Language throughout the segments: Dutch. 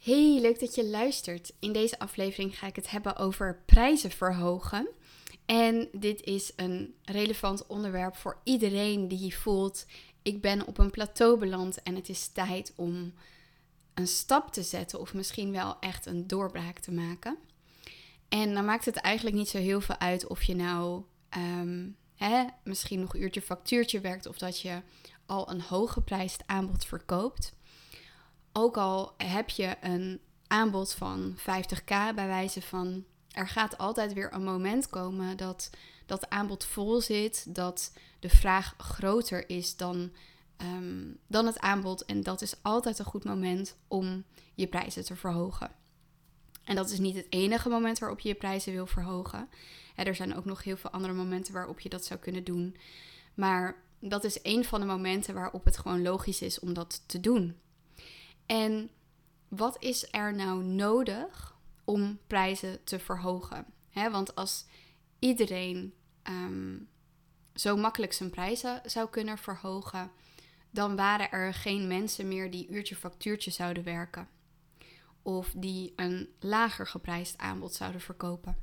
Hey, leuk dat je luistert. In deze aflevering ga ik het hebben over prijzen verhogen. En dit is een relevant onderwerp voor iedereen die voelt: ik ben op een plateau beland en het is tijd om een stap te zetten of misschien wel echt een doorbraak te maken. En dan maakt het eigenlijk niet zo heel veel uit of je nou ehm, hè, misschien nog uurtje factuurtje werkt of dat je al een hooggeprijsd aanbod verkoopt ook al heb je een aanbod van 50k bij wijze van er gaat altijd weer een moment komen dat dat aanbod vol zit, dat de vraag groter is dan, ehm, dan het aanbod. En dat is altijd een goed moment om je prijzen te verhogen. En dat is niet het enige moment waarop je je prijzen wil verhogen. er zijn ook nog heel veel andere momenten waarop je dat zou kunnen doen. Maar dat is een van de momenten waarop het gewoon logisch is om dat te doen. En wat is er nou nodig om prijzen te verhogen? want als iedereen ehm, zo makkelijk zijn prijzen zou kunnen verhogen, dan waren er geen mensen meer die uurtje factuurtje zouden werken. Of die een lager geprijsd aanbod zouden verkopen.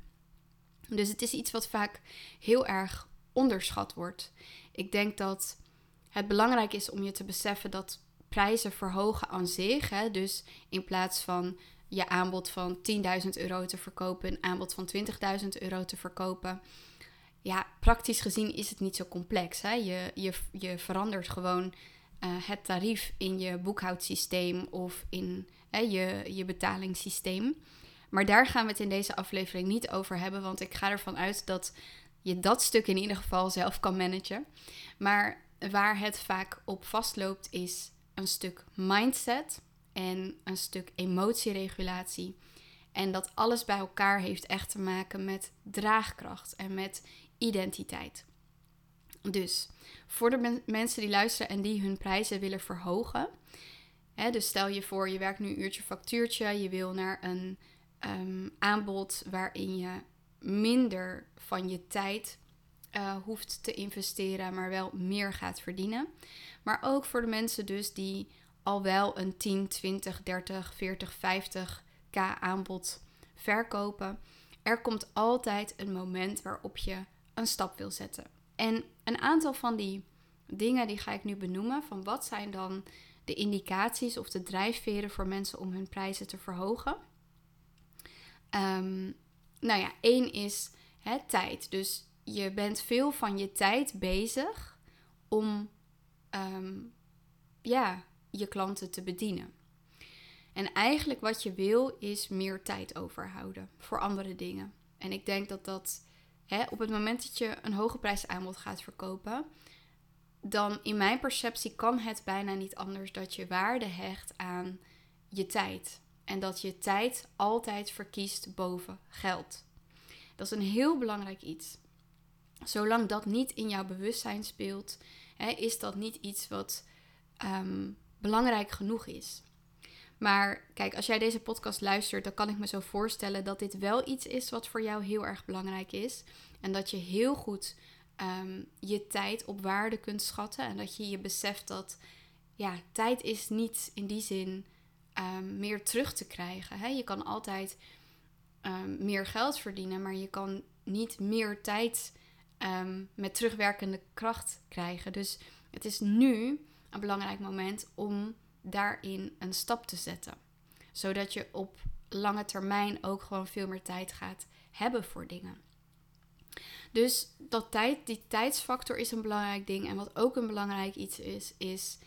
Dus het is iets wat vaak heel erg onderschat wordt. Ik denk dat het belangrijk is om je te beseffen dat prijzen verhogen aan zich. Hè? Dus in plaats van je aanbod van 10.000 euro te verkopen, een aanbod van 20.000 euro te verkopen. Ja, praktisch gezien is het niet zo complex. Hè? Je, je, je verandert gewoon uh, het tarief in je boekhoudsysteem of in hè, je, je betalingssysteem. Maar daar gaan we het in deze aflevering niet over hebben, want ik ga ervan uit dat je dat stuk in ieder geval zelf kan managen. Maar waar het vaak op vastloopt is een stuk mindset en een stuk emotieregulatie. En dat alles bij elkaar heeft echt te maken met draagkracht en met identiteit. Dus voor de mensen die luisteren en die hun prijzen willen verhogen. Hè, dus stel je voor, je werkt nu een uurtje factuurtje. Je wil naar een um, aanbod waarin je minder van je tijd uh, hoeft te investeren, maar wel meer gaat verdienen. Maar ook voor de mensen dus die al wel een 10, 20, 30, 40, 50k aanbod verkopen. Er komt altijd een moment waarop je een stap wil zetten. En een aantal van die dingen die ga ik nu benoemen. Van wat zijn dan de indicaties of de drijfveren voor mensen om hun prijzen te verhogen? Um, nou ja, één is hè, tijd. Dus je bent veel van je tijd bezig om Ehm, ja, je klanten te bedienen. En eigenlijk wat je wil is meer tijd overhouden voor andere dingen. En ik denk dat dat hè, op het moment dat je een hoge prijs aanbod gaat verkopen, dan in mijn perceptie kan het bijna niet anders dat je waarde hecht aan je tijd. En dat je tijd altijd verkiest boven geld. Dat is een heel belangrijk iets. Zolang dat niet in jouw bewustzijn speelt, hè, is dat niet iets wat ehm, belangrijk genoeg is. Maar kijk, als jij deze podcast luistert, dan kan ik me zo voorstellen dat dit wel iets is wat voor jou heel erg belangrijk is. En dat je heel goed ehm, je tijd op waarde kunt schatten. En dat je je beseft dat ja, tijd is niet in die zin um, meer terug te krijgen. Hè? Je kan altijd meer geld verdienen, maar je kan niet meer tijd Ehm, met terugwerkende kracht krijgen. Dus het is nu een belangrijk moment om daarin een stap te zetten. Zodat je op lange termijn ook gewoon veel meer tijd gaat hebben voor dingen. Dus dat tijd, die tijdsfactor is een belangrijk ding. En wat ook een belangrijk iets is, is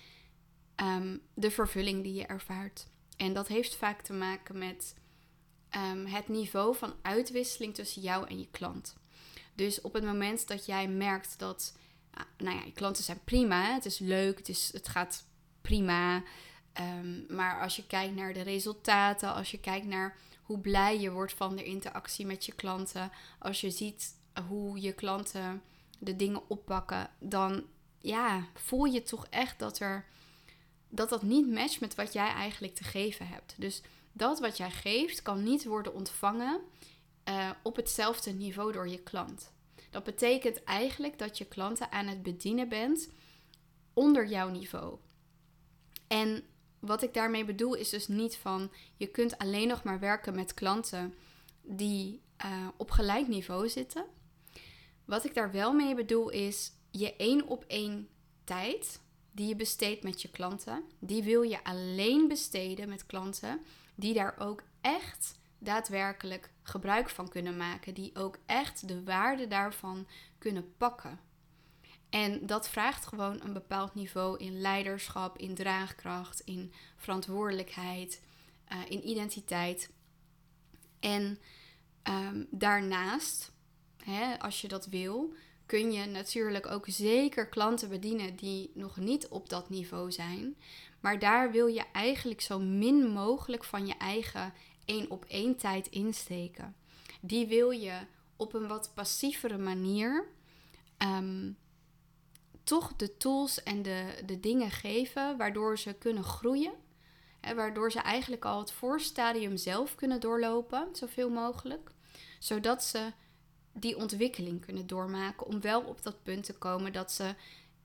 ehm, de vervulling die je ervaart. En dat heeft vaak te maken met ehm, het niveau van uitwisseling tussen jou en je klant. Dus op het moment dat jij merkt dat, ah, nou ja, je klanten zijn prima, het is leuk, het, is, het gaat prima. Um, maar als je kijkt naar de resultaten, als je kijkt naar hoe blij je wordt van de interactie met je klanten, als je ziet hoe je klanten de dingen oppakken, dan ja, voel je toch echt dat er dat dat niet matcht met wat jij eigenlijk te geven hebt. Dus dat wat jij geeft kan niet worden ontvangen uh, op hetzelfde niveau door je klant. Dat betekent eigenlijk dat je klanten aan het bedienen bent onder jouw niveau. En wat ik daarmee bedoel is dus niet van je kunt alleen nog maar werken met klanten die uh, op gelijk niveau zitten. Wat ik daar wel mee bedoel is je één op één tijd die je besteedt met je klanten, die wil je alleen besteden met klanten die daar ook echt daadwerkelijk gebruik van kunnen maken, die ook echt de waarde daarvan kunnen pakken. En dat vraagt gewoon een bepaald niveau in leiderschap, in draagkracht, in verantwoordelijkheid, uh, in identiteit. En um, daarnaast, hè, als je dat wil, kun je natuurlijk ook zeker klanten bedienen die nog niet op dat niveau zijn. Maar daar wil je eigenlijk zo min mogelijk van je eigen één op één tijd insteken. Die wil je op een wat passievere manier um, toch de tools en de, de dingen geven waardoor ze kunnen groeien. Hè, waardoor ze eigenlijk al het voorstadium zelf kunnen doorlopen, zoveel mogelijk. Zodat ze die ontwikkeling kunnen doormaken om wel op dat punt te komen dat ze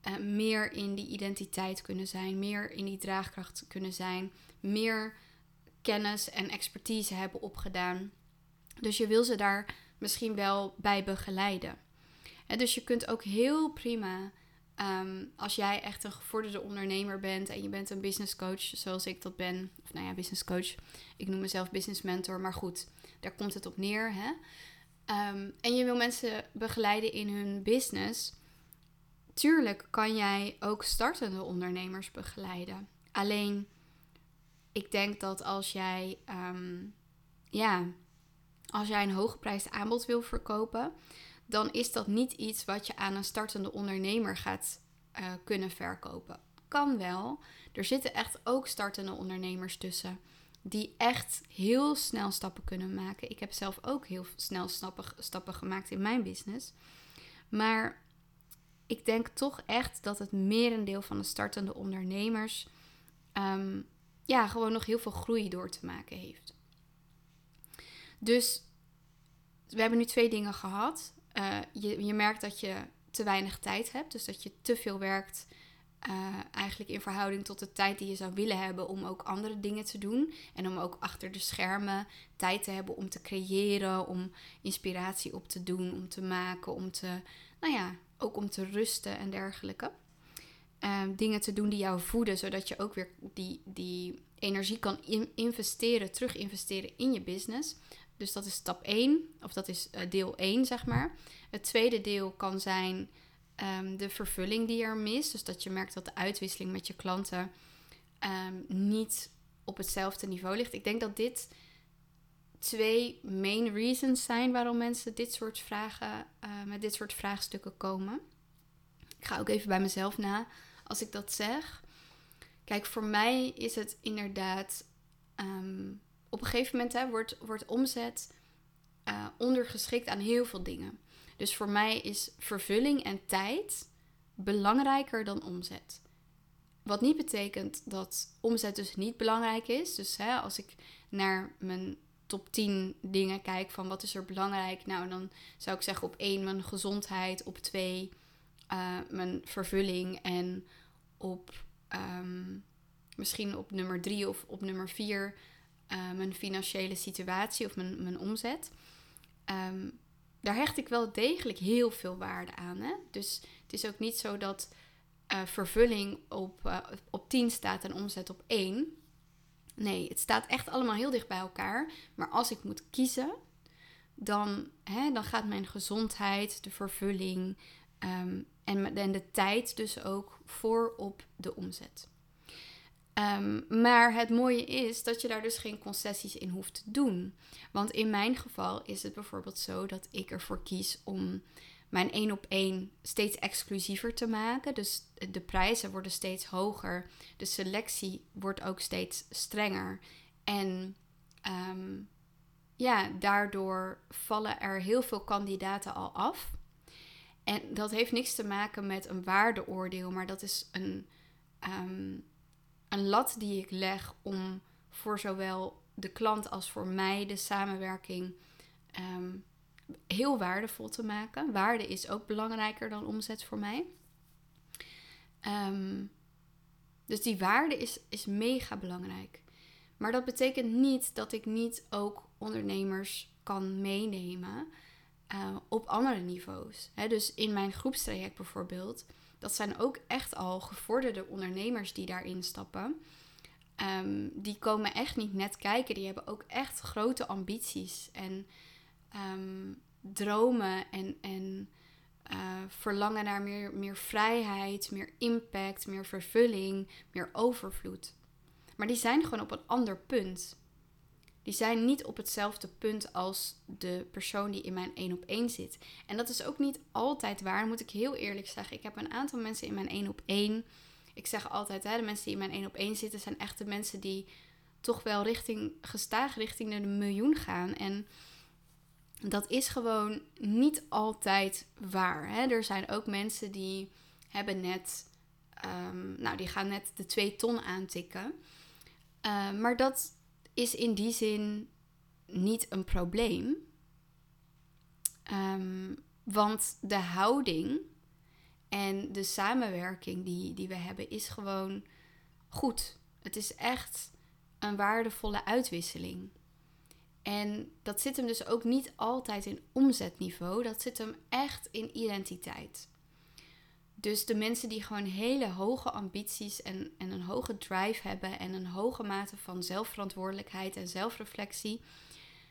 uh, meer in die identiteit kunnen zijn, meer in die draagkracht kunnen zijn, meer kennis en expertise hebben opgedaan. Dus je wil ze daar misschien wel bij begeleiden. En dus je kunt ook heel prima, ehm, als jij echt een gevorderde ondernemer bent en je bent een business coach, zoals ik dat ben, of nou ja, business coach, ik noem mezelf business mentor, maar goed, daar komt het op neer. Hè? Ehm, en je wil mensen begeleiden in hun business. Tuurlijk kan jij ook startende ondernemers begeleiden. Alleen, ik denk dat als jij, ehm, ja, als jij een hooggeprijsd aanbod wil verkopen, dan is dat niet iets wat je aan een startende ondernemer gaat uh, kunnen verkopen. Kan wel. Er zitten echt ook startende ondernemers tussen die echt heel snel stappen kunnen maken. Ik heb zelf ook heel snel stappen, stappen gemaakt in mijn business. Maar ik denk toch echt dat het merendeel van de startende ondernemers um, ja, gewoon nog heel veel groei door te maken heeft. Dus we hebben nu twee dingen gehad. Uh, je, je merkt dat je te weinig tijd hebt, dus dat je te veel werkt uh, eigenlijk in verhouding tot de tijd die je zou willen hebben om ook andere dingen te doen. En om ook achter de schermen tijd te hebben om te creëren, om inspiratie op te doen, om te maken, om te, nou ja, ook om te rusten en dergelijke. Uh, dingen te doen die jou voeden, zodat je ook weer die, die energie kan investeren, terug investeren in je business. Dus dat is stap 1, of dat is uh, deel 1, zeg maar. Het tweede deel kan zijn um, de vervulling die er mist. Dus dat je merkt dat de uitwisseling met je klanten um, niet op hetzelfde niveau ligt. Ik denk dat dit twee main reasons zijn waarom mensen dit soort vragen, uh, met dit soort vraagstukken komen. Ik ga ook even bij mezelf na als ik dat zeg. Kijk, voor mij is het inderdaad. Um, op een gegeven moment hè, wordt, wordt omzet uh, ondergeschikt aan heel veel dingen. Dus voor mij is vervulling en tijd belangrijker dan omzet. Wat niet betekent dat omzet dus niet belangrijk is. Dus hè, als ik naar mijn top 10 dingen kijk van wat is er belangrijk, nou dan zou ik zeggen op 1 mijn gezondheid, op 2 eh, mijn vervulling en op um, misschien op nummer 3 of op nummer 4 uh, eh, mijn financiële situatie of mijn, mijn omzet. Um, daar hecht ik wel degelijk heel veel waarde aan. Hè? Dus het is ook niet zo dat uh, vervulling op, op 10 staat en omzet op 1. Nee, het staat echt allemaal heel dicht bij elkaar. Maar als ik moet kiezen, dan, hè, dan gaat mijn gezondheid, de vervulling um, en, de tijd dus ook voor op de omzet. Um, maar het mooie is dat je daar dus geen concessies in hoeft te doen. Want in mijn geval is het bijvoorbeeld zo dat ik ervoor kies om mijn één op één steeds exclusiever te maken. Dus de prijzen worden steeds hoger. De selectie wordt ook steeds strenger. En um, ja, daardoor vallen er heel veel kandidaten al af. En dat heeft niks te maken met een waardeoordeel, maar dat is een. Um, een lat die ik leg om voor zowel de klant als voor mij de samenwerking ehm, heel waardevol te maken. Waarde is ook belangrijker dan omzet voor mij. Ehm, Dus die waarde is, is mega belangrijk. Maar dat betekent niet dat ik niet ook ondernemers kan meenemen uh, op andere niveaus. dus in mijn groepstraject bijvoorbeeld, dat zijn ook echt al gevorderde ondernemers die daarin stappen. Um, die komen echt niet net kijken, die hebben ook echt grote ambities en um, dromen en, en uh, verlangen naar meer, meer vrijheid, meer impact, meer vervulling, meer overvloed. Maar die zijn gewoon op een ander punt. Die zijn niet op hetzelfde punt als de persoon die in mijn één op één zit. En dat is ook niet altijd waar, moet ik heel eerlijk zeggen. Ik heb een aantal mensen in mijn één op één. Ik zeg altijd, hè, de mensen die in mijn één op één zitten, zijn echt de mensen die toch wel richting, gestaag richting de miljoen gaan. En dat is gewoon niet altijd waar. Hè? Er zijn ook mensen die hebben net, um, nou, die gaan net de twee ton aantikken. Uh, maar dat is in die zin niet een probleem. Um, want de houding en de samenwerking die, die we hebben is gewoon goed. Het is echt een waardevolle uitwisseling. En dat zit hem dus ook niet altijd in omzetniveau, dat zit hem echt in identiteit. Dus de mensen die gewoon hele hoge ambities en, en een hoge drive hebben en een hoge mate van zelfverantwoordelijkheid en zelfreflectie,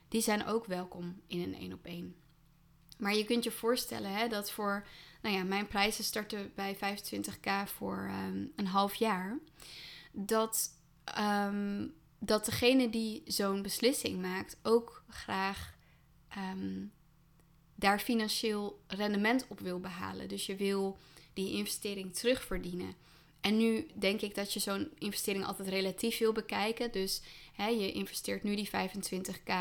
die zijn ook welkom in een één op één. Maar je kunt je voorstellen hè, dat voor, nou ja, mijn prijzen starten bij 25k voor um, een half jaar. Dat um, dat degene die zo'n beslissing maakt ook graag ehm, daar financieel rendement op wil behalen. Dus je wil die investering terugverdienen. En nu denk ik dat je zo'n investering altijd relatief wil bekijken. Dus hè, je investeert nu die 25k.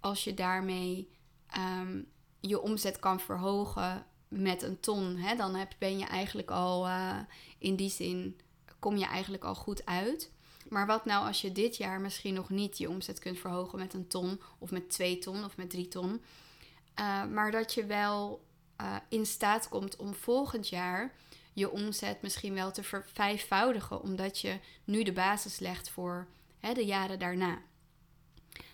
Als je daarmee ehm, je omzet kan verhogen met een ton, hè, dan heb, ben je eigenlijk al uh, in die zin kom je eigenlijk al goed uit. Maar wat nou als je dit jaar misschien nog niet je omzet kunt verhogen met een ton of met twee ton of met drie ton. Uh, maar dat je wel uh, in staat komt om volgend jaar je omzet misschien wel te vervijfvoudigen, omdat je nu de basis legt voor hè, de jaren daarna.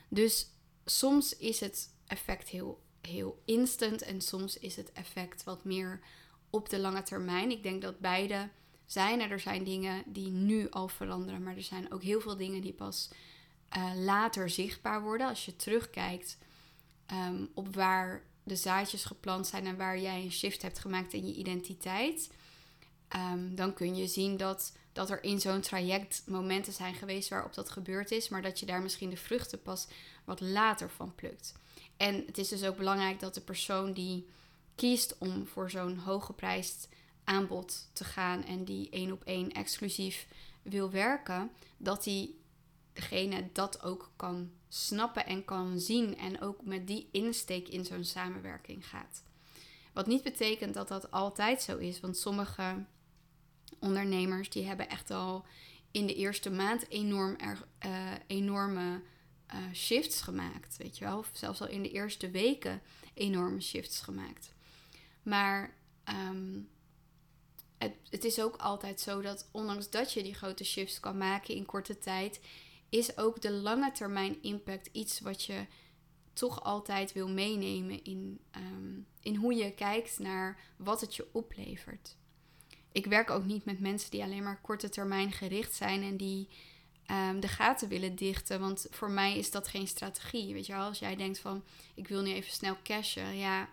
Dus soms is het effect heel, heel instant en soms is het effect wat meer op de lange termijn. Ik denk dat beide zijn. Er zijn dingen die nu al veranderen, maar er zijn ook heel veel dingen die pas uh, later zichtbaar worden. Als je terugkijkt um, op waar de zaadjes geplant zijn en waar jij een shift hebt gemaakt in je identiteit, um, dan kun je zien dat, dat er in zo'n traject momenten zijn geweest waarop dat gebeurd is, maar dat je daar misschien de vruchten pas wat later van plukt. En het is dus ook belangrijk dat de persoon die kiest om voor zo'n hooggeprijsd aanbod te gaan en die één op één exclusief wil werken, dat die degene dat ook kan snappen en kan zien en ook met die insteek in zo'n samenwerking gaat. Wat niet betekent dat dat altijd zo is, want sommige ondernemers die hebben echt al in de eerste maand enorm uh, enorme uh, shifts gemaakt, weet je wel, of zelfs al in de eerste weken enorme shifts gemaakt. Maar um, het, het is ook altijd zo dat ondanks dat je die grote shifts kan maken in korte tijd, is ook de lange termijn impact iets wat je toch altijd wil meenemen in, ehm, in hoe je kijkt naar wat het je oplevert. Ik werk ook niet met mensen die alleen maar korte termijn gericht zijn en die um, de gaten willen dichten. Want voor mij is dat geen strategie. Weet je wel, als jij denkt van ik wil nu even snel cashen, ja,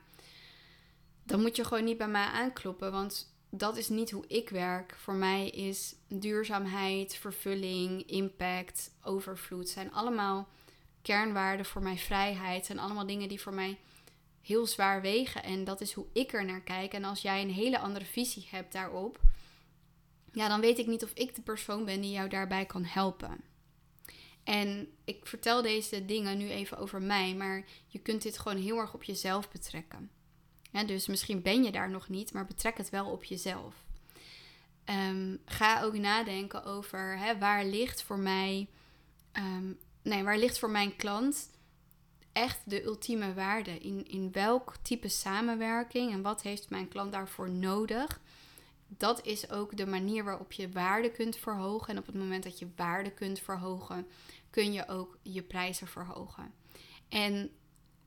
dan moet je gewoon niet bij mij aankloppen. Want dat is niet hoe ik werk. Voor mij is duurzaamheid, vervulling, impact, overvloed zijn allemaal kernwaarden voor mij. Vrijheid zijn allemaal dingen die voor mij heel zwaar wegen. En dat is hoe ik er naar kijk. En als jij een hele andere visie hebt daarop, ja, dan weet ik niet of ik de persoon ben die jou daarbij kan helpen. En ik vertel deze dingen nu even over mij, maar je kunt dit gewoon heel erg op jezelf betrekken dus misschien ben je daar nog niet, maar betrek het wel op jezelf. Ehm, ga ook nadenken over hè, waar ligt voor mij, ehm, nee, waar ligt voor mijn klant echt de ultieme waarde? In, in welk type samenwerking en wat heeft mijn klant daarvoor nodig? dat is ook de manier waarop je waarde kunt verhogen. En op het moment dat je waarde kunt verhogen, kun je ook je prijzen verhogen. En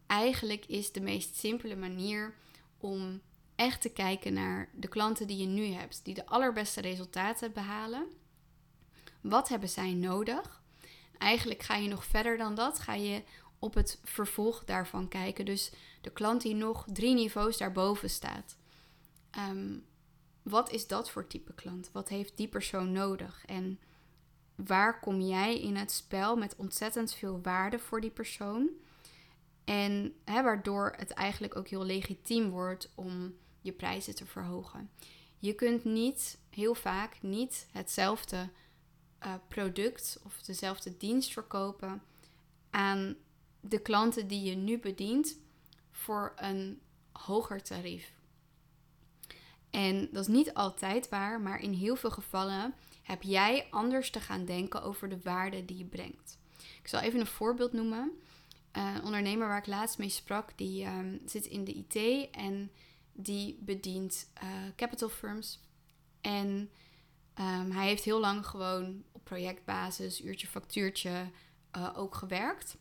eigenlijk is de meest simpele manier om echt te kijken naar de klanten die je nu hebt, die de allerbeste resultaten behalen. Wat hebben zij nodig? Eigenlijk ga je nog verder dan dat. Ga je op het vervolg daarvan kijken. Dus de klant die nog drie niveaus daarboven staat. Ehm, wat is dat voor type klant? Wat heeft die persoon nodig? En waar kom jij in het spel met ontzettend veel waarde voor die persoon? En hè, waardoor het eigenlijk ook heel legitiem wordt om je prijzen te verhogen. Je kunt niet, heel vaak, niet hetzelfde uh, product of dezelfde dienst verkopen aan de klanten die je nu bedient voor een hoger tarief. En dat is niet altijd waar, maar in heel veel gevallen heb jij anders te gaan denken over de waarde die je brengt. Ik zal even een voorbeeld noemen. Een ondernemer waar ik laatst mee sprak, die um, zit in de IT en die bedient uh, capital firms. En um, hij heeft heel lang gewoon op projectbasis, uurtje factuurtje, uh, ook gewerkt.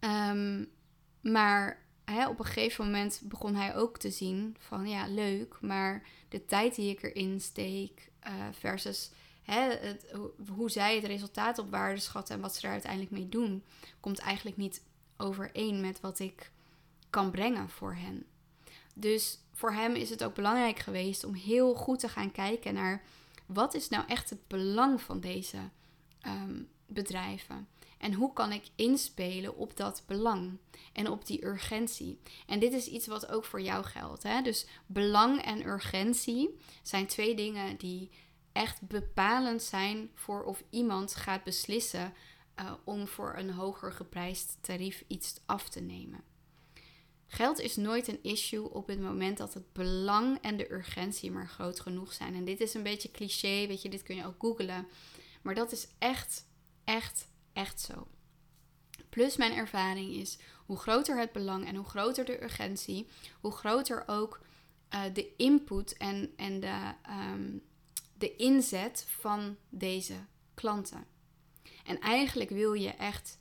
Um, maar hè, op een gegeven moment begon hij ook te zien van ja, leuk, maar de tijd die ik erin steek versus hè, hoe zij het resultaat op waarde schatten en wat ze er uiteindelijk mee doen, komt eigenlijk niet overeen met wat ik kan brengen voor hen. Dus voor hem is het ook belangrijk geweest om heel goed te gaan kijken naar wat is nou echt het belang van deze um, bedrijven. En hoe kan ik inspelen op dat belang en op die urgentie? En dit is iets wat ook voor jou geldt. Hè? Dus belang en urgentie zijn twee dingen die echt bepalend zijn voor of iemand gaat beslissen uh, om voor een hoger geprijsd tarief iets af te nemen. Geld is nooit een issue op het moment dat het belang en de urgentie maar groot genoeg zijn. En dit is een beetje cliché, weet je, dit kun je ook googlen. Maar dat is echt, echt, echt zo. Plus mijn ervaring is, hoe groter het belang en hoe groter de urgentie, hoe groter ook uh, de input en, en de, um, de inzet van deze klanten. En eigenlijk wil je echt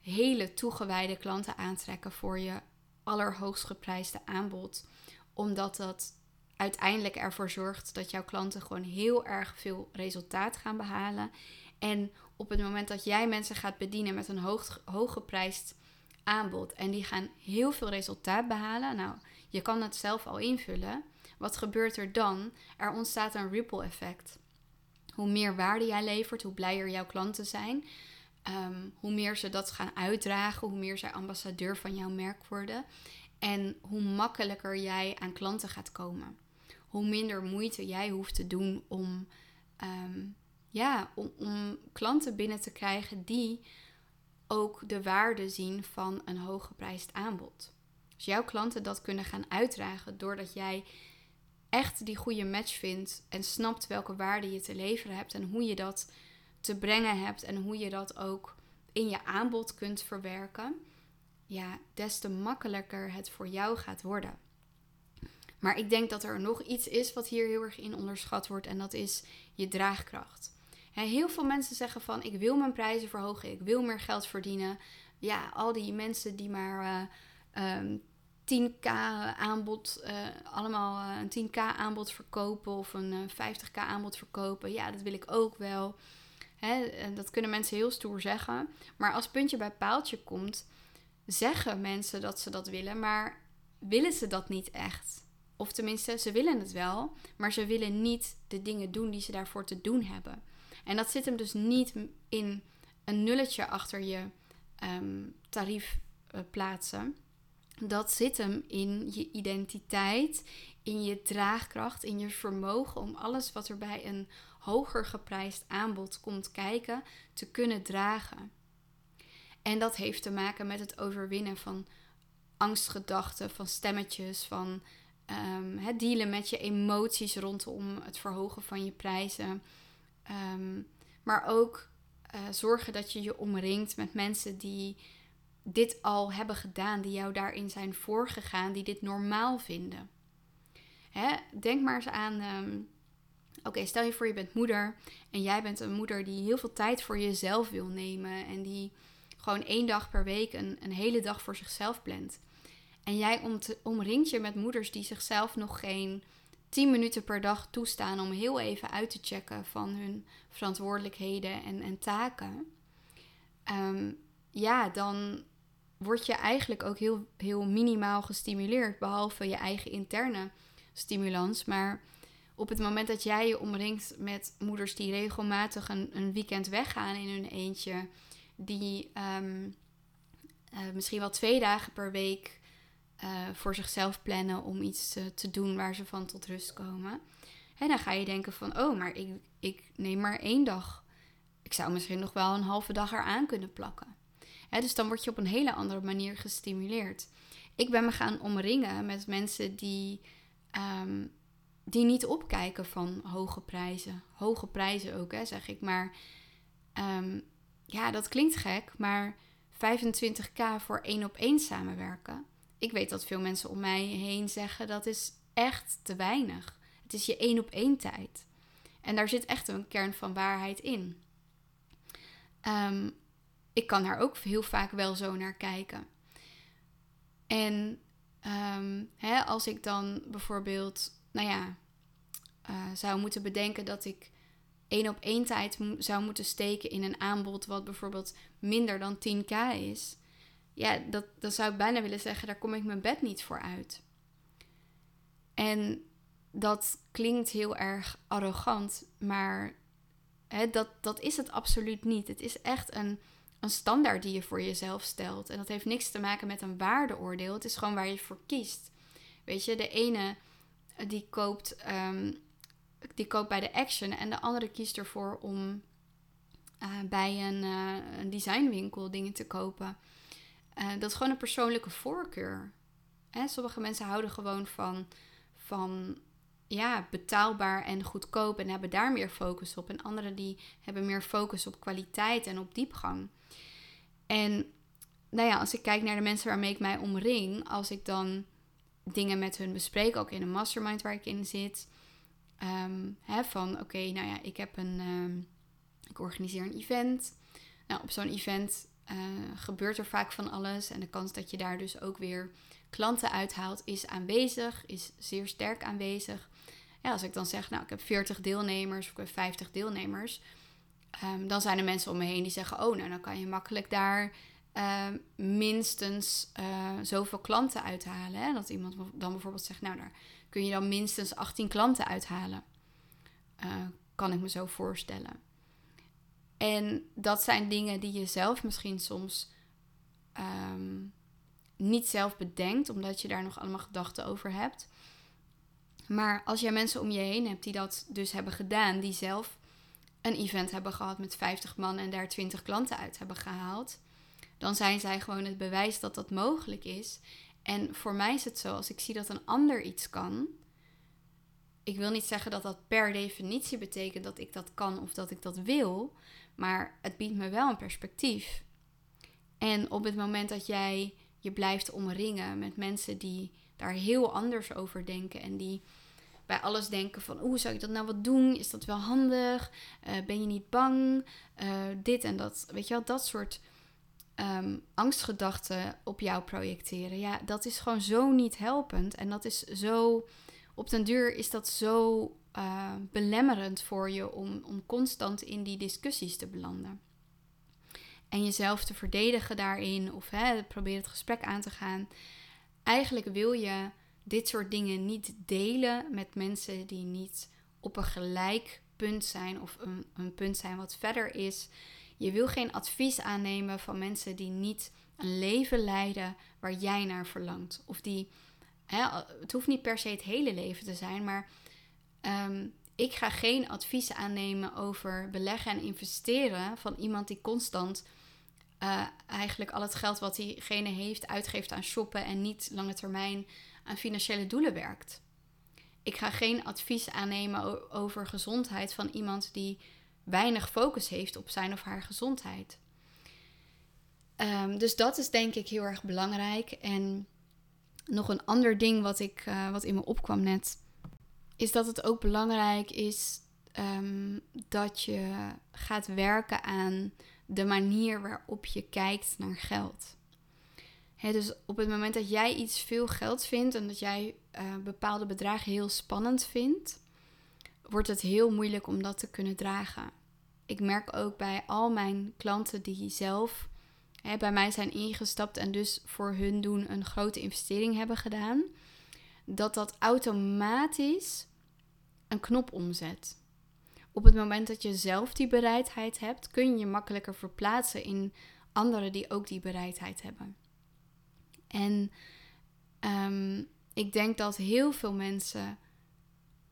hele toegewijde klanten aantrekken voor je allerhoogst geprijsde aanbod. Omdat dat uiteindelijk ervoor zorgt dat jouw klanten gewoon heel erg veel resultaat gaan behalen. En op het moment dat jij mensen gaat bedienen met een hoog, hooggeprijsd aanbod en die gaan heel veel resultaat behalen, nou, je kan het zelf al invullen. Wat gebeurt er dan? Er ontstaat een ripple effect. Hoe meer waarde jij levert, hoe blijer jouw klanten zijn. Ehm, hoe meer ze dat gaan uitdragen, hoe meer zij ambassadeur van jouw merk worden. En hoe makkelijker jij aan klanten gaat komen. Hoe minder moeite jij hoeft te doen om, ehm, ja, om, om klanten binnen te krijgen die ook de waarde zien van een hooggeprijsd aanbod. Als jouw klanten dat kunnen gaan uitdragen doordat jij echt die goede match vindt en snapt welke waarde je te leveren hebt en hoe je dat te brengen hebt en hoe je dat ook in je aanbod kunt verwerken, ja, des te makkelijker het voor jou gaat worden. Maar ik denk dat er nog iets is wat hier heel erg in onderschat wordt en dat is je draagkracht. Heel veel mensen zeggen van ik wil mijn prijzen verhogen, ik wil meer geld verdienen. Ja, al die mensen die maar uh, um, 10k aanbod, uh, allemaal uh, een 10k aanbod verkopen of een 50k eh, aanbod verkopen. Ja, dat wil ik ook wel. Hè, dat kunnen mensen heel stoer zeggen. Maar als puntje bij paaltje komt, zeggen mensen dat ze dat willen, maar willen ze dat niet echt? Of tenminste, ze willen het wel, maar ze willen niet de dingen doen die ze daarvoor te doen hebben. En dat zit hem dus niet in een nulletje achter je um, tarief plaatsen. Dat zit hem in je identiteit, in je draagkracht, in je vermogen om alles wat er bij een hoger geprijsd aanbod komt kijken, te kunnen dragen. En dat heeft te maken met het overwinnen van angstgedachten, van stemmetjes, van het dealen met je emoties rondom het verhogen van je prijzen. Um, maar ook uh, zorgen dat je je omringt met mensen die dit al hebben gedaan, die jou daarin zijn voorgegaan, die dit normaal vinden Hè, denk maar eens aan. ehm, Oké, stel je voor je bent moeder en jij bent een moeder die heel veel tijd voor jezelf wil nemen en die gewoon één dag per week een, een hele dag voor zichzelf plant. En jij omringt je met moeders die zichzelf nog geen 10 minuten per dag toestaan om heel even uit te checken van hun verantwoordelijkheden en, en taken. Ehm, ja, dan word je eigenlijk ook heel, heel minimaal gestimuleerd, behalve je eigen interne stimulans. Maar op het moment dat jij je omringt met moeders die regelmatig een, een weekend weggaan in hun eentje, die ehm, eh, misschien wel twee dagen per week eh, voor zichzelf plannen om iets eh, te doen waar ze van tot rust komen. En dan ga je denken van, oh, maar ik, ik neem maar één dag. Ik zou misschien nog wel een halve dag eraan kunnen plakken. Dus dan word je op een hele andere manier gestimuleerd. Ik ben me gaan omringen met mensen die, ehm, die niet opkijken van hoge prijzen. Hoge prijzen ook, hè, zeg ik. Maar ehm, ja, dat klinkt gek, maar 25k voor één op één samenwerken. Ik weet dat veel mensen om mij heen zeggen dat is echt te weinig. Het is je één op één tijd. En daar zit echt een kern van waarheid in. Ehm, ik kan daar ook heel vaak wel zo naar kijken. En ehm, hè, als ik dan bijvoorbeeld, nou ja, eh, zou moeten bedenken dat ik één op één tijd zou moeten steken in een aanbod wat bijvoorbeeld minder dan 10k is. Ja, dat, dan zou ik bijna willen zeggen, daar kom ik mijn bed niet voor uit. En dat klinkt heel erg arrogant, maar hè, dat, dat is het absoluut niet. Het is echt een, een standaard die je voor jezelf stelt. En dat heeft niks te maken met een waardeoordeel. Het is gewoon waar je voor kiest. Weet je, de ene eh, die koopt, ehm, die koopt bij de Action en de andere kiest ervoor om eh, bij een, eh, een designwinkel dingen te kopen. Dat is gewoon een persoonlijke voorkeur. Hè? Sommige mensen houden gewoon van, van ja, betaalbaar en goedkoop en hebben daar meer focus op. En anderen die hebben meer focus op kwaliteit en op diepgang. En nou ja, als ik kijk naar de mensen waarmee ik mij omring, als ik dan dingen met hun bespreek, ook in een mastermind waar ik in zit, ehm, hè, van oké, nou ja, ik heb een, ehm, ik organiseer een event. Nou, op zo'n event eh, gebeurt er vaak van alles en de kans dat je daar dus ook weer klanten uithaalt is aanwezig, is zeer sterk aanwezig. Als ik dan zeg, nou, ik heb 40 deelnemers of ik heb 50 deelnemers, ehm, dan zijn er mensen om me heen die zeggen, oh, nou, dan kan je makkelijk daar ehm, minstens eh, zoveel klanten uithalen. Hè? Dat iemand dan bijvoorbeeld zegt, nou, daar kun je dan minstens 18 klanten uithalen. Eh, kan ik me zo voorstellen. En dat zijn dingen die je zelf misschien soms ehm, niet zelf bedenkt, omdat je daar nog allemaal gedachten over hebt. Maar als jij mensen om je heen hebt die dat dus hebben gedaan, die zelf een event hebben gehad met 50 man en daar 20 klanten uit hebben gehaald, dan zijn zij gewoon het bewijs dat dat mogelijk is. En voor mij is het zo, als ik zie dat een ander iets kan, ik wil niet zeggen dat dat per definitie betekent dat ik dat kan of dat ik dat wil, maar het biedt me wel een perspectief. En op het moment dat jij je blijft omringen met mensen die daar heel anders over denken en die bij alles denken van, oeh, zou ik dat nou wat doen? Is dat wel handig? Uh, ben je niet bang? Uh, dit en dat, weet je wel, dat soort um, angstgedachten op jou projecteren. Ja, dat is gewoon zo niet helpend en dat is zo, op den duur is dat zo uh, belemmerend voor je om, om constant in die discussies te belanden. En jezelf te verdedigen daarin of hè, probeer het gesprek aan te gaan. Eigenlijk wil je dit soort dingen niet delen met mensen die niet op een gelijk punt zijn of een, een punt zijn wat verder is. Je wil geen advies aannemen van mensen die niet een leven leiden waar jij naar verlangt. Of die, hè, het hoeft niet per se het hele leven te zijn, maar um, ik ga geen advies aannemen over beleggen en investeren van iemand die constant uh, eigenlijk al het geld wat diegene heeft uitgeeft aan shoppen en niet lange termijn aan financiële doelen werkt. Ik ga geen advies aannemen over gezondheid van iemand die weinig focus heeft op zijn of haar gezondheid. Um, dus dat is denk ik heel erg belangrijk. En nog een ander ding wat, ik, uh, wat in me opkwam net. is dat het ook belangrijk is ehm, dat je gaat werken aan de manier waarop je kijkt naar geld. dus op het moment dat jij iets veel geld vindt en dat jij uh, bepaalde bedragen heel spannend vindt, wordt het heel moeilijk om dat te kunnen dragen. Ik merk ook bij al mijn klanten die zelf bij mij zijn ingestapt en dus voor hun doen een grote investering hebben gedaan, dat dat automatisch een knop omzet. Op het moment dat je zelf die bereidheid hebt, kun je je makkelijker verplaatsen in anderen die ook die bereidheid hebben. En ehm, ik denk dat heel veel mensen,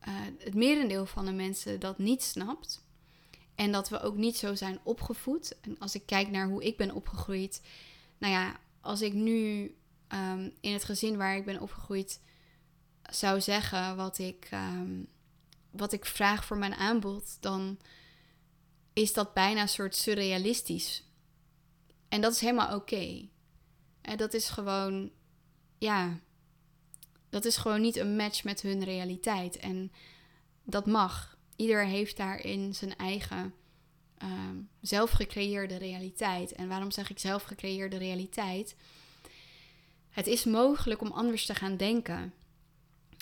uh, het merendeel van de mensen, dat niet snapt. En dat we ook niet zo zijn opgevoed. En als ik kijk naar hoe ik ben opgegroeid. Nou ja, als ik nu ehm, in het gezin waar ik ben opgegroeid zou zeggen wat ik, ehm, wat ik vraag voor mijn aanbod, dan is dat bijna een soort surrealistisch. En dat is helemaal oké. En dat is gewoon, ja, dat is gewoon niet een match met hun realiteit. En dat mag ieder heeft daarin zijn eigen um, zelfgecreëerde realiteit. En waarom zeg ik zelfgecreëerde realiteit? Het is mogelijk om anders te gaan denken.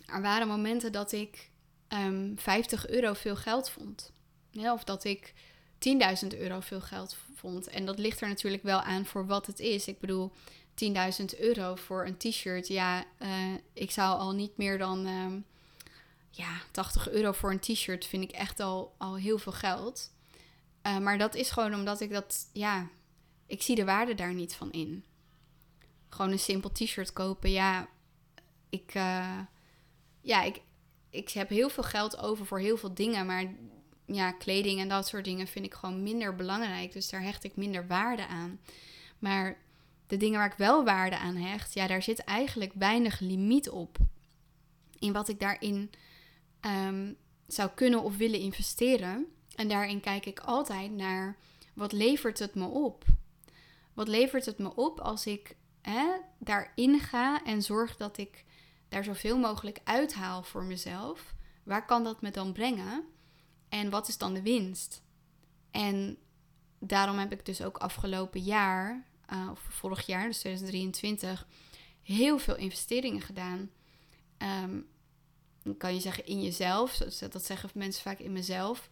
Er waren momenten dat ik um, ehm, 50 euro veel geld vond. Of dat ik 10.000 euro veel geld vond. En dat ligt er natuurlijk wel aan voor wat het is. Ik bedoel, 10.000 euro voor een t-shirt. Ja, uh, ik zou al niet meer dan um, ja, 80 euro voor een t-shirt vind ik echt al, al heel veel geld. Uh, maar dat is gewoon omdat ik dat, ja, ik zie de waarde daar niet van in. Gewoon een simpel t-shirt kopen, ja, ik, uh, ja, ik, ik heb heel veel geld over voor heel veel dingen, maar ja, kleding en dat soort dingen vind ik gewoon minder belangrijk. Dus daar hecht ik minder waarde aan. Maar de dingen waar ik wel waarde aan hecht, ja, daar zit eigenlijk weinig limiet op. In wat ik daarin Ehm, zou kunnen of willen investeren. En daarin kijk ik altijd naar wat levert het me op? Wat levert het me op als ik hè, daarin ga en zorg dat ik daar zoveel mogelijk uithaal voor mezelf? Waar kan dat me dan brengen? En wat is dan de winst? En daarom heb ik dus ook afgelopen jaar, uh, of vorig jaar, dus 2023, heel veel investeringen gedaan. Um, dan kan je zeggen in jezelf. Dat zeggen mensen vaak in mezelf.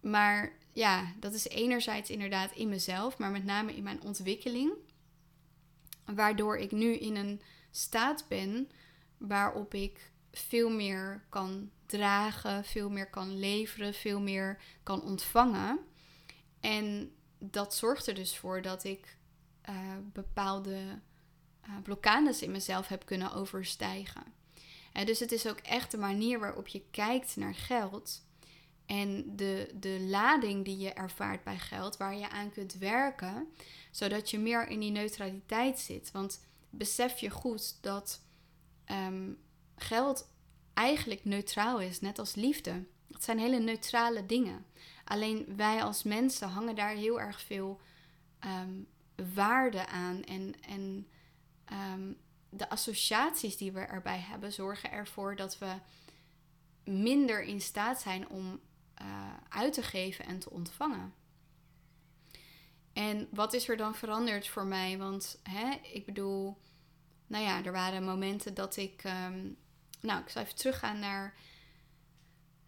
Maar ja, dat is enerzijds inderdaad in mezelf, maar met name in mijn ontwikkeling. Waardoor ik nu in een staat ben waarop ik veel meer kan dragen, veel meer kan leveren, veel meer kan ontvangen. En dat zorgt er dus voor dat ik uh, bepaalde uh, blokkades in mezelf heb kunnen overstijgen dus het is ook echt de manier waarop je kijkt naar geld. En de, de lading die je ervaart bij geld, waar je aan kunt werken, zodat je meer in die neutraliteit zit. Want besef je goed dat ehm, geld eigenlijk neutraal is, net als liefde. Het zijn hele neutrale dingen. Alleen wij als mensen hangen daar heel erg veel um, waarde aan en, en ehm, de associaties die we erbij hebben zorgen ervoor dat we minder in staat zijn om uh, uit te geven en te ontvangen. En wat is er dan veranderd voor mij? Want hè, ik bedoel, nou ja, er waren momenten dat ik. Um, nou, ik zal even teruggaan naar.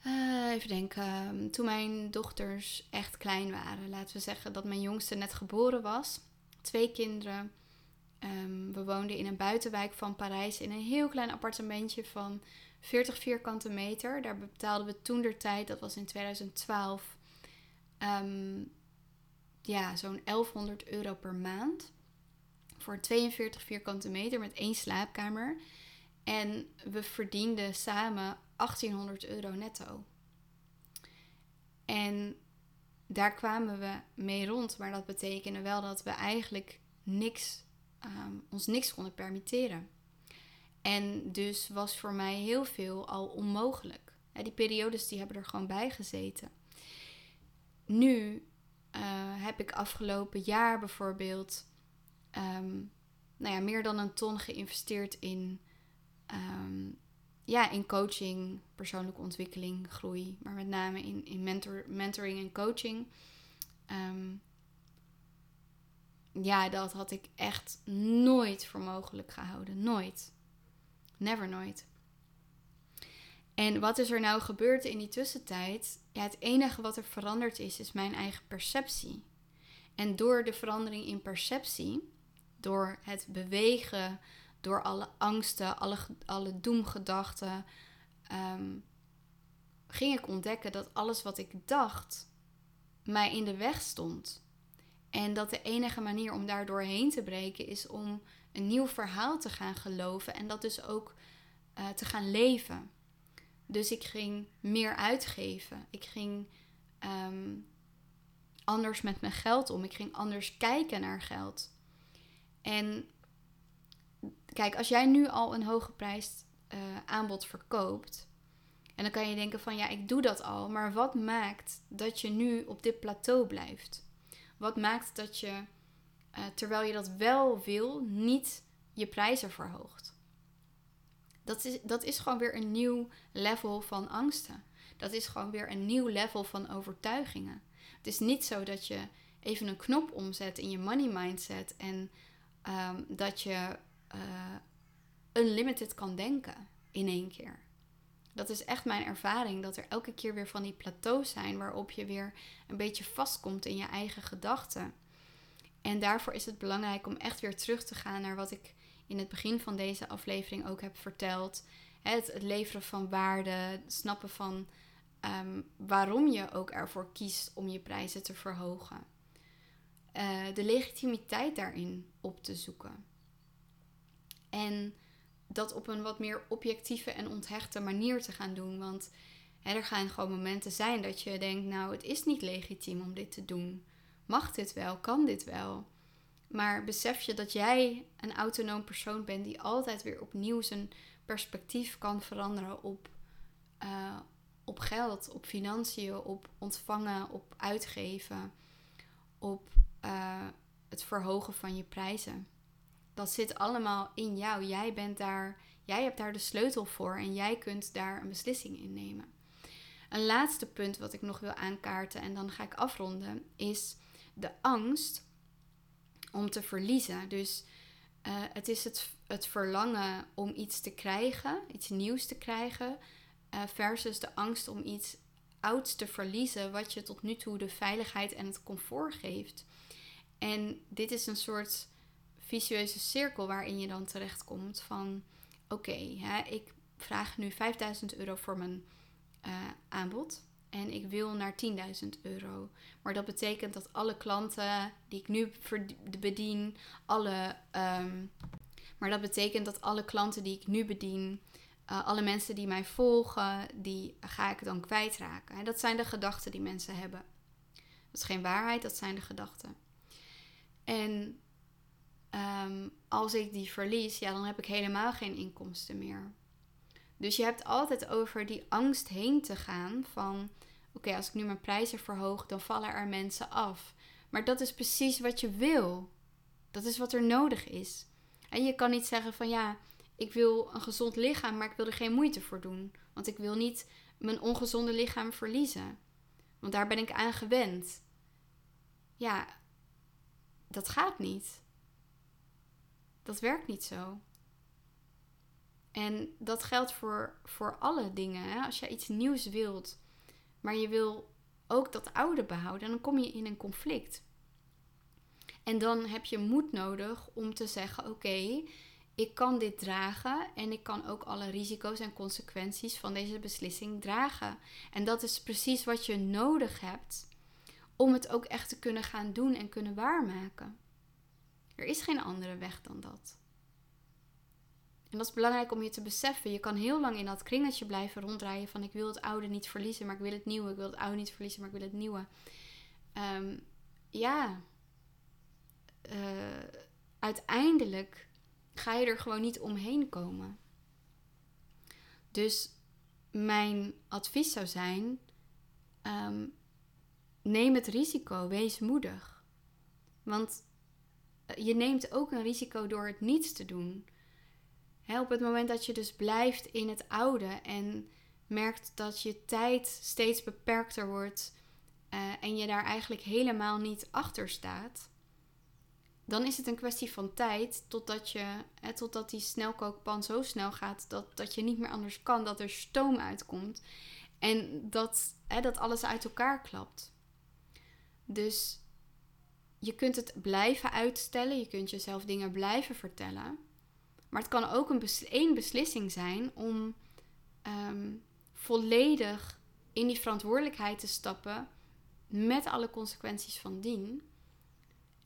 Uh, even denken. Ehm, toen mijn dochters echt klein waren. Laten we zeggen dat mijn jongste net geboren was. Twee kinderen. Ehm, we woonden in een buitenwijk van Parijs in een heel klein appartementje van 40 vierkante meter. Daar betaalden we toen der tijd, dat was in 2012, um, ehm, ja, zo'n 1100 euro per maand. Voor 42 vierkante meter met één slaapkamer. En we verdienden samen 1800 euro netto. En daar kwamen we mee rond. Maar dat betekende wel dat we eigenlijk niks Ehm, ons niks konden permitteren. En dus was voor mij heel veel al onmogelijk. die periodes die hebben er gewoon bij gezeten. Nu eh, heb ik afgelopen jaar bijvoorbeeld um, nou ja, meer dan een ton geïnvesteerd in, um, ja, in coaching, persoonlijke ontwikkeling, groei, maar met name in, in mentor, mentoring en coaching. Ehm, ja, dat had ik echt nooit voor mogelijk gehouden. Nooit. Never nooit. En wat is er nou gebeurd in die tussentijd? Ja, het enige wat er veranderd is, is mijn eigen perceptie. En door de verandering in perceptie, door het bewegen, door alle angsten, alle, alle doemgedachten, ehm, ging ik ontdekken dat alles wat ik dacht mij in de weg stond. En dat de enige manier om daar doorheen te breken is om een nieuw verhaal te gaan geloven en dat dus ook uh, te gaan leven. Dus ik ging meer uitgeven. Ik ging ehm, anders met mijn geld om. Ik ging anders kijken naar geld. En kijk, als jij nu al een hooggeprijsd uh, aanbod verkoopt. En dan kan je denken van ja, ik doe dat al. Maar wat maakt dat je nu op dit plateau blijft? Wat maakt dat je, uh, terwijl je dat wel wil, niet je prijzen verhoogt? Dat is, dat is gewoon weer een nieuw level van angsten. Dat is gewoon weer een nieuw level van overtuigingen. Het is niet zo dat je even een knop omzet in je money mindset en um, dat je uh, unlimited kan denken in één keer. Dat is echt mijn ervaring, dat er elke keer weer van die plateaus zijn waarop je weer een beetje vastkomt in je eigen gedachten. En daarvoor is het belangrijk om echt weer terug te gaan naar wat ik in het begin van deze aflevering ook heb verteld. Het, het leveren van waarde, het snappen van um, waarom je ook ervoor kiest om je prijzen te verhogen. Uh, de legitimiteit daarin op te zoeken. En dat op een wat meer objectieve en onthechte manier te gaan doen. Want hè, er gaan gewoon momenten zijn dat je denkt, nou, het is niet legitiem om dit te doen. Mag dit wel? Kan dit wel? Maar besef je dat jij een autonoom persoon bent die altijd weer opnieuw zijn perspectief kan veranderen op, uh, op geld, op financiën, op ontvangen, op uitgeven, op uh, het verhogen van je prijzen. Dat zit allemaal in jou. Jij bent daar, jij hebt daar de sleutel voor en jij kunt daar een beslissing in nemen. Een laatste punt wat ik nog wil aankaarten en dan ga ik afronden is de angst om te verliezen. Dus uh, het is het, het verlangen om iets te krijgen, iets nieuws te krijgen, uh, versus de angst om iets ouds te verliezen, wat je tot nu toe de veiligheid en het comfort geeft. En dit is een soort visueuze cirkel waarin je dan terechtkomt van oké, ik vraag nu 5000 euro voor mijn uh, aanbod en ik wil naar 10.000 euro. Maar dat betekent dat alle klanten die ik nu bedien, alle. Um, maar dat betekent dat alle klanten die ik nu bedien, uh, alle mensen die mij volgen, die ga ik dan kwijtraken. En dat zijn de gedachten die mensen hebben. Dat is geen waarheid, dat zijn de gedachten. En um, als ik die verlies, ja, dan heb ik helemaal geen inkomsten meer. Dus je hebt altijd over die angst heen te gaan van oké, als ik nu mijn prijzen verhoog, dan vallen er mensen af. Maar dat is precies wat je wil. Dat is wat er nodig is. En je kan niet zeggen van ja, ik wil een gezond lichaam, maar ik wil er geen moeite voor doen. Want ik wil niet mijn ongezonde lichaam verliezen. Want daar ben ik aan gewend. Ja, dat gaat niet. Dat werkt niet zo. En dat geldt voor, voor alle dingen. Hè? Als je iets nieuws wilt, maar je wil ook dat oude behouden, dan kom je in een conflict. En dan heb je moed nodig om te zeggen: Oké, ik kan dit dragen en ik kan ook alle risico's en consequenties van deze beslissing dragen. En dat is precies wat je nodig hebt om het ook echt te kunnen gaan doen en kunnen waarmaken. Er is geen andere weg dan dat. En dat is belangrijk om je te beseffen. Je kan heel lang in dat kringetje blijven ronddraaien van ik wil het oude niet verliezen, maar ik wil het nieuwe. Ik wil het oude niet verliezen, maar ik wil het nieuwe. Um, ja, uh, uiteindelijk ga je er gewoon niet omheen komen. Dus mijn advies zou zijn: um, neem het risico, wees moedig. Want je neemt ook een risico door het niets te doen op het moment dat je dus blijft in het oude en merkt dat je tijd steeds beperkter wordt uh, en je daar eigenlijk helemaal niet achter staat, dan is het een kwestie van tijd totdat, je, hè, totdat die snelkookpan zo snel gaat dat, dat je niet meer anders kan, dat er stoom uitkomt en dat, dat alles uit elkaar klapt. Dus je kunt het blijven uitstellen, je kunt jezelf dingen blijven vertellen. Maar het kan ook een één beslissing zijn om ehm, volledig in die verantwoordelijkheid te stappen met alle consequenties van dien.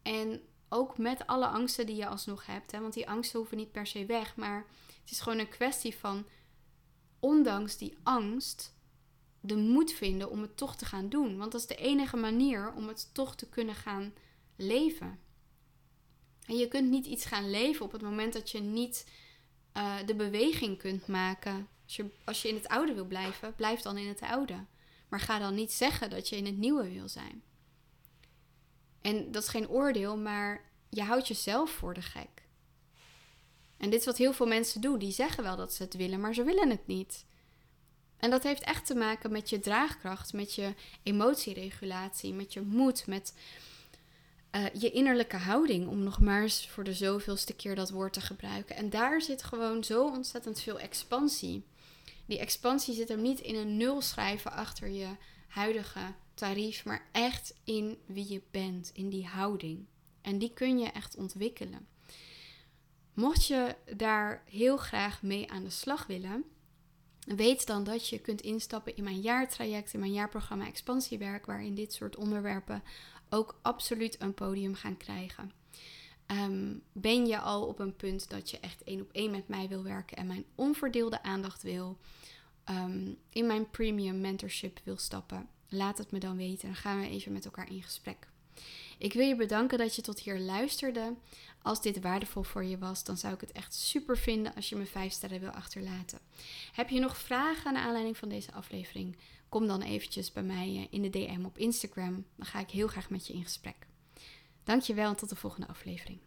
En ook met alle angsten die je alsnog hebt. Hè? Want die angsten hoeven niet per se weg. Maar het is gewoon een kwestie van, ondanks die angst, de moed vinden om het toch te gaan doen. Want dat is de enige manier om het toch te kunnen gaan leven. En je kunt niet iets gaan leven op het moment dat je niet uh, de beweging kunt maken. Als je, als je in het oude wil blijven, blijf dan in het oude. Maar ga dan niet zeggen dat je in het nieuwe wil zijn. En dat is geen oordeel, maar je houdt jezelf voor de gek. En dit is wat heel veel mensen doen. Die zeggen wel dat ze het willen, maar ze willen het niet. En dat heeft echt te maken met je draagkracht, met je emotieregulatie, met je moed, met uh, je innerlijke houding, om nog maar eens voor de zoveelste keer dat woord te gebruiken. En daar zit gewoon zo ontzettend veel expansie. Die expansie zit hem niet in een nul schrijven achter je huidige tarief, maar echt in wie je bent, in die houding. En die kun je echt ontwikkelen. Mocht je daar heel graag mee aan de slag willen, weet dan dat je kunt instappen in mijn jaartraject, in mijn jaarprogramma Expansiewerk, waarin dit soort onderwerpen ook absoluut een podium gaan krijgen. Ehm, ben je al op een punt dat je echt één op één met mij wil werken en mijn onverdeelde aandacht wil, um, in mijn premium mentorship wil stappen? Laat het me dan weten. Dan gaan we even met elkaar in gesprek. Ik wil je bedanken dat je tot hier luisterde. Als dit waardevol voor je was, dan zou ik het echt super vinden als je me 5 sterren wil achterlaten. Heb je nog vragen naar aanleiding van deze aflevering? Kom dan eventjes bij mij eh, in de DM op Instagram. Dan ga ik heel graag met je in gesprek. Dankjewel en tot de volgende aflevering.